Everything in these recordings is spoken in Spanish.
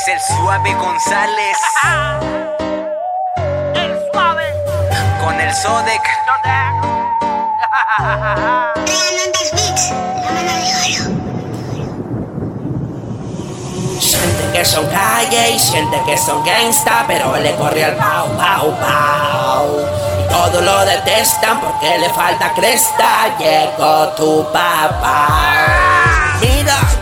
Es el suave González El suave. con el Sodec. Siente que son calle y siente que son gangsta, pero le corre al pau, pau, pau. Y todo lo detestan porque le falta cresta. Llegó tu papá.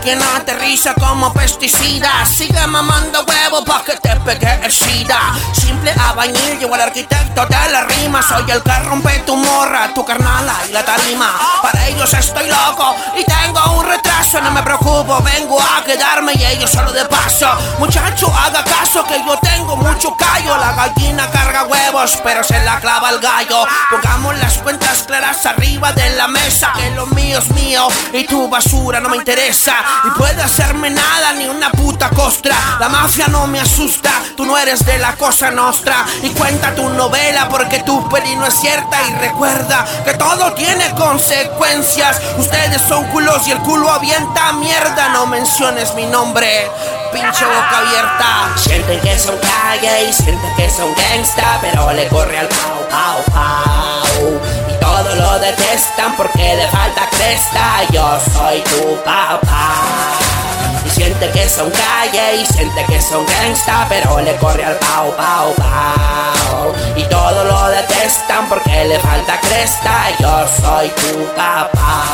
Que aterriza como pesticida. Sigue mamando huevo pa' que te pegue el SIDA. Simple abañil, llevo al arquitecto de la rima. Soy el que rompe tu morra, tu carnala y la tarima. Para ellos estoy loco y tengo un retraso. No me preocupo, vengo a quedarme y ellos solo de paso. Muchacho, haga caso que yo tengo mucho callo. La gallina huevos, pero se la clava el gallo. Pongamos las cuentas claras arriba de la mesa. Que lo mío es mío y tu basura no me interesa. Y puede hacerme nada, ni una puta costra. La mafia no me asusta, tú no eres de la cosa nostra. Y cuenta tu novela porque tu peli no es cierta. Y recuerda que todo tiene consecuencias. Ustedes son culos y el culo avienta mierda. No menciones mi nombre. Pinche boca abierta. Sienten que son calle y sienten que son gangsta, pero le corre al pau, pau, pau. Y todo lo detestan porque le falta cresta. Yo soy tu papá. Siente que son calle y siente que son gangsta, pero le corre al pau, pau, pau. Y todo lo detestan porque le falta cresta. Yo soy tu papá.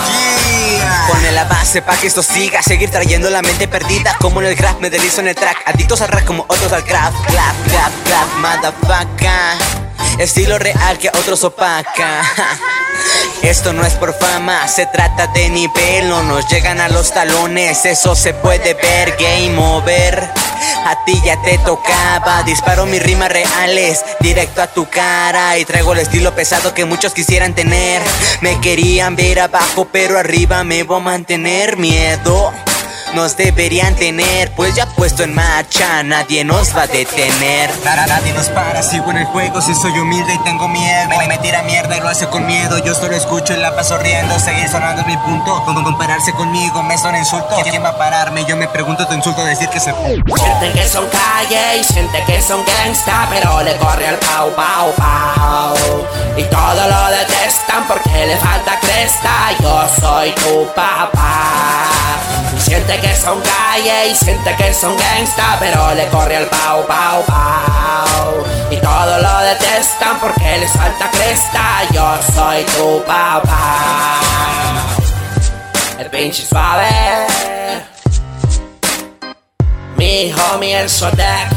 Pone la base pa' que esto siga Seguir trayendo la mente perdida Como en el graph me deslizo en el track Adictos al rap como otros al craft Clap, clap, clap, motherfucker Estilo real que otros opaca Esto no es por fama, se trata de nivel No nos llegan a los talones, eso se puede ver Game over a ti ya te tocaba, disparo mis rimas reales directo a tu cara y traigo el estilo pesado que muchos quisieran tener. Me querían ver abajo, pero arriba me voy a mantener miedo. Nos deberían tener, pues ya puesto en marcha, nadie nos va a detener. Nada, nadie nos para, sigo en el juego, si soy humilde y tengo miedo. Me, me tira mierda y lo hace con miedo, yo solo escucho y la paso riendo. Seguir sonando es mi punto, con compararse conmigo me son insultos. ¿Quién va a pararme? Yo me pregunto, te insulto decir que se. Sienten que son calle y sienten que son gangsta, pero le corre al pau, pau, pau. Y todo lo detestan porque le falta cresta. Yo soy tu papá. Siente que son calle y siente que son gangsta, pero le corre al pau, pau, pau. Y todo lo detestan porque les falta cresta. Yo soy tu papá. El pinche suave. Mi homie el Sodec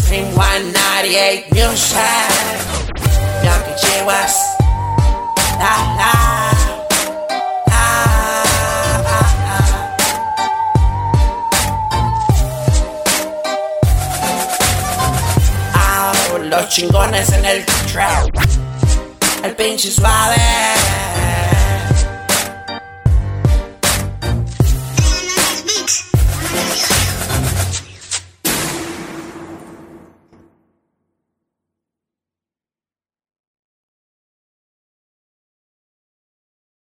Stream 198 Music Yankee Chihuas Los chingones en el trap. El pinche suave